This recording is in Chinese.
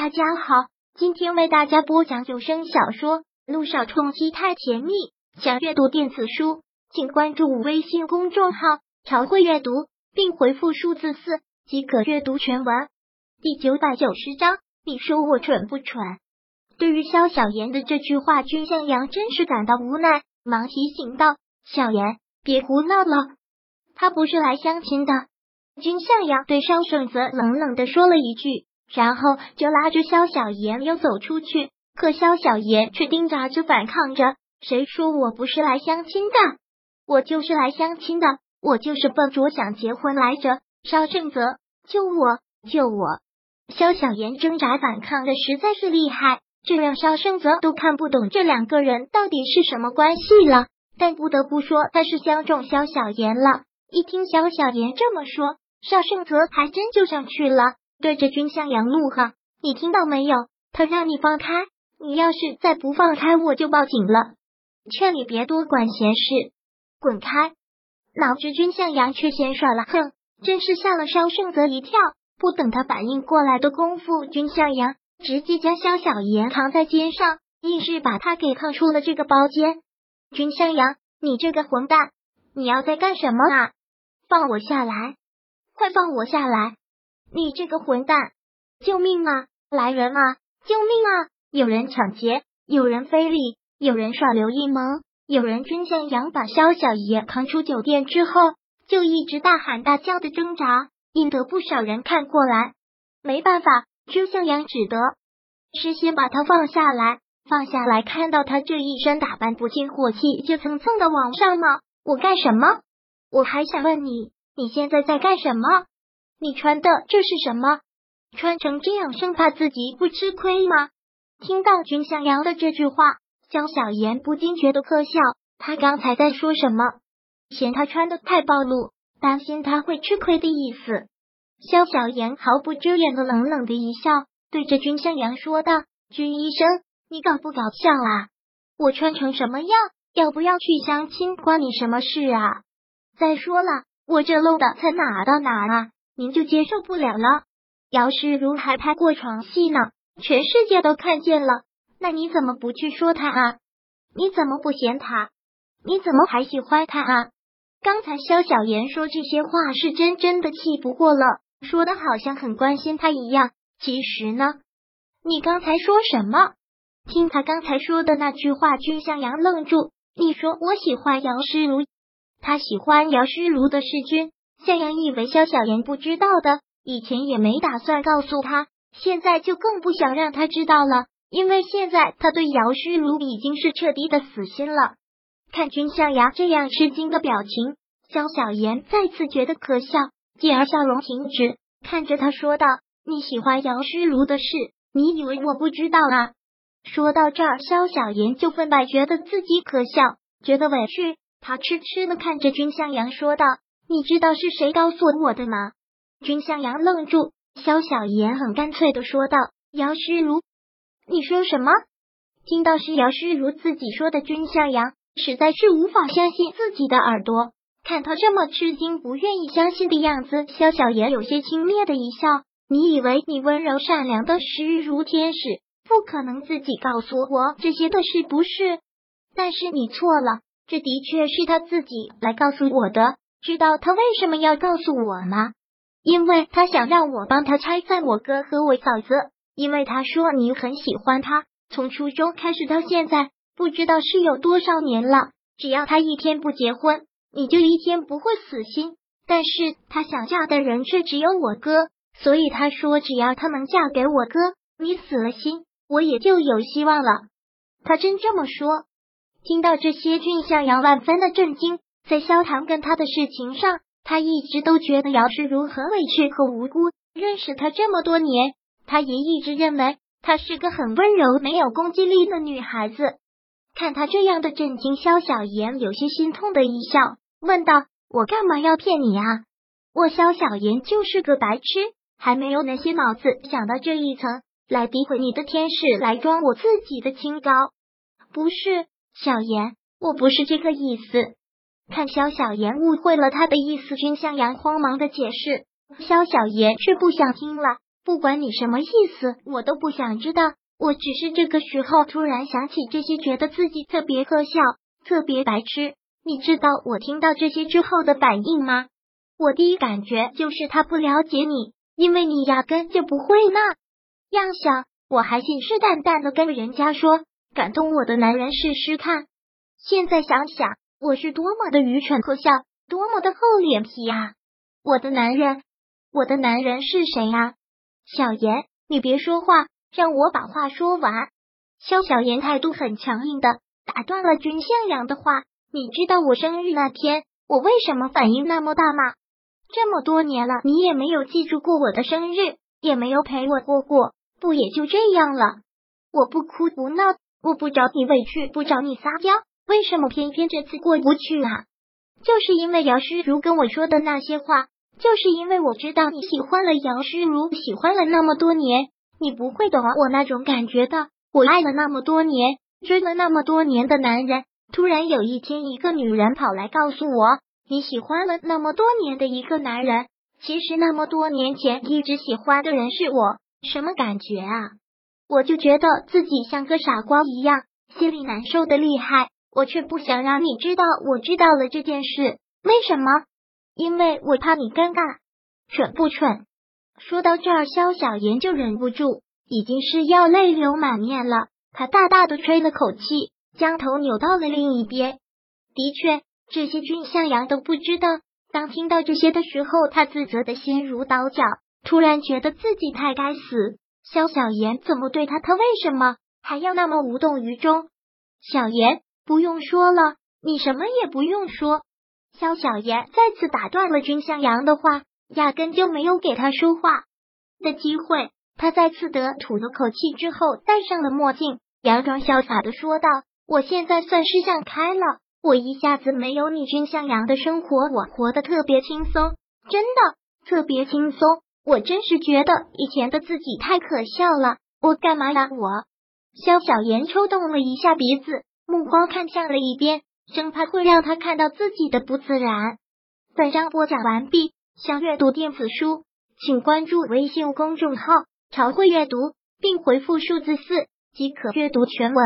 大家好，今天为大家播讲有声小说《路上冲击太甜蜜》。想阅读电子书，请关注微信公众号“朝会阅读”，并回复数字四即可阅读全文。第九百九十章，你说我蠢不蠢？对于萧小言的这句话，君向阳真是感到无奈，忙提醒道：“小言，别胡闹了，他不是来相亲的。”君向阳对萧胜泽冷冷的说了一句。然后就拉着萧小言又走出去，可萧小言却挣扎着反抗着。谁说我不是来相亲的？我就是来相亲的，我就是奔着想结婚来着。萧正泽，救我，救我！萧小言挣扎反抗的实在是厉害，这让萧胜泽都看不懂这两个人到底是什么关系了。但不得不说，他是相中萧小言了。一听萧小言这么说，萧胜泽还真就上去了。对着君向阳怒喝：“你听到没有？他让你放开，你要是再不放开，我就报警了！劝你别多管闲事，滚开！”哪知君向阳却先耍了横，真是吓了萧胜泽一跳。不等他反应过来的功夫，君向阳直接将萧小言扛在肩上，硬是把他给扛出了这个包间。君向阳，你这个混蛋，你要在干什么啊？放我下来！快放我下来！你这个混蛋！救命啊！来人啊！救命啊！有人抢劫，有人非礼，有人耍刘一萌，有人君向阳把萧小爷扛出酒店之后，就一直大喊大叫的挣扎，引得不少人看过来。没办法，君向阳只得事先把他放下来，放下来，看到他这一身打扮，不禁火气就蹭蹭的往上冒。我干什么？我还想问你，你现在在干什么？你穿的这是什么？穿成这样，生怕自己不吃亏吗？听到君向阳的这句话，萧小言不禁觉得可笑。他刚才在说什么？嫌他穿的太暴露，担心他会吃亏的意思。肖小言毫不遮掩的冷冷的一笑，对着君向阳说道：“君医生，你搞不搞笑啊？我穿成什么样，要不要去相亲，关你什么事啊？再说了，我这露的才哪到哪啊？”您就接受不了了？姚诗如还拍过床戏呢，全世界都看见了。那你怎么不去说他啊？你怎么不嫌他？你怎么还喜欢他啊？刚才萧小言说这些话是真真的气不过了，说的好像很关心他一样。其实呢，你刚才说什么？听他刚才说的那句话，君向阳愣住。你说我喜欢姚诗如，他喜欢姚诗如的世君。向阳以为萧小言不知道的，以前也没打算告诉他，现在就更不想让他知道了，因为现在他对姚诗如已经是彻底的死心了。看君向阳这样吃惊的表情，萧小言再次觉得可笑，继而笑容停止，看着他说道：“你喜欢姚诗如的事，你以为我不知道啊？”说到这儿，萧小言就分外觉得自己可笑，觉得委屈，他痴痴的看着君向阳说道。你知道是谁告诉我的吗？君向阳愣住，萧小言很干脆的说道：“姚诗如，你说什么？”听到是姚诗如自己说的，君向阳实在是无法相信自己的耳朵。看他这么吃惊、不愿意相信的样子，萧小言有些轻蔑的一笑：“你以为你温柔善良的诗如天使，不可能自己告诉我这些的是不是？但是你错了，这的确是他自己来告诉我的。”知道他为什么要告诉我吗？因为他想让我帮他拆散我哥和我嫂子。因为他说你很喜欢他，从初中开始到现在，不知道是有多少年了。只要他一天不结婚，你就一天不会死心。但是他想嫁的人却只有我哥，所以他说只要他能嫁给我哥，你死了心，我也就有希望了。他真这么说？听到这些，俊向阳万分的震惊。在萧唐跟他的事情上，他一直都觉得姚诗如很委屈和无辜。认识他这么多年，他也一直认为她是个很温柔、没有攻击力的女孩子。看他这样的震惊，萧小言有些心痛的一笑，问道：“我干嘛要骗你啊？我萧小言就是个白痴，还没有那些脑子想到这一层来诋毁你的天使，来装我自己的清高。不是，小言，我不是这个意思。”看萧小言误会了他的意思，君向阳慌忙的解释，萧小言却不想听了，不管你什么意思，我都不想知道。我只是这个时候突然想起这些，觉得自己特别可笑，特别白痴。你知道我听到这些之后的反应吗？我第一感觉就是他不了解你，因为你压根就不会那样想。我还信誓旦旦的跟人家说，感动我的男人试试看。现在想想，我是多么的愚蠢可笑，多么的厚脸皮啊！我的男人，我的男人是谁呀？小妍，你别说话。让我把话说完。肖小妍态度很强硬的打断了君向阳的话。你知道我生日那天我为什么反应那么大吗？这么多年了，你也没有记住过我的生日，也没有陪我过过，不也就这样了？我不哭不闹，我不找你委屈，不找你撒娇，为什么偏偏这次过不去啊？就是因为姚诗如跟我说的那些话，就是因为我知道你喜欢了姚诗如，喜欢了那么多年。你不会懂我那种感觉的。我爱了那么多年，追了那么多年的男人，突然有一天，一个女人跑来告诉我，你喜欢了那么多年的一个男人，其实那么多年前一直喜欢的人是我，什么感觉啊？我就觉得自己像个傻瓜一样，心里难受的厉害。我却不想让你知道，我知道了这件事。为什么？因为我怕你尴尬。蠢不蠢？说到这儿，萧小言就忍不住，已经是要泪流满面了。他大大的吹了口气，将头扭到了另一边。的确，这些君向阳都不知道。当听到这些的时候，他自责的心如刀绞，突然觉得自己太该死。萧小言怎么对他？他为什么还要那么无动于衷？小言，不用说了，你什么也不用说。萧小言再次打断了君向阳的话。压根就没有给他说话的机会。他再次的吐了口气之后，戴上了墨镜，佯装潇洒的说道：“我现在算是想开了，我一下子没有你君向阳的生活，我活得特别轻松，真的特别轻松。我真是觉得以前的自己太可笑了。我干嘛呀？我。”萧小言抽动了一下鼻子，目光看向了一边，生怕会让他看到自己的不自然。本章播讲完毕。想阅读电子书，请关注微信公众号“朝会阅读”，并回复数字四即可阅读全文。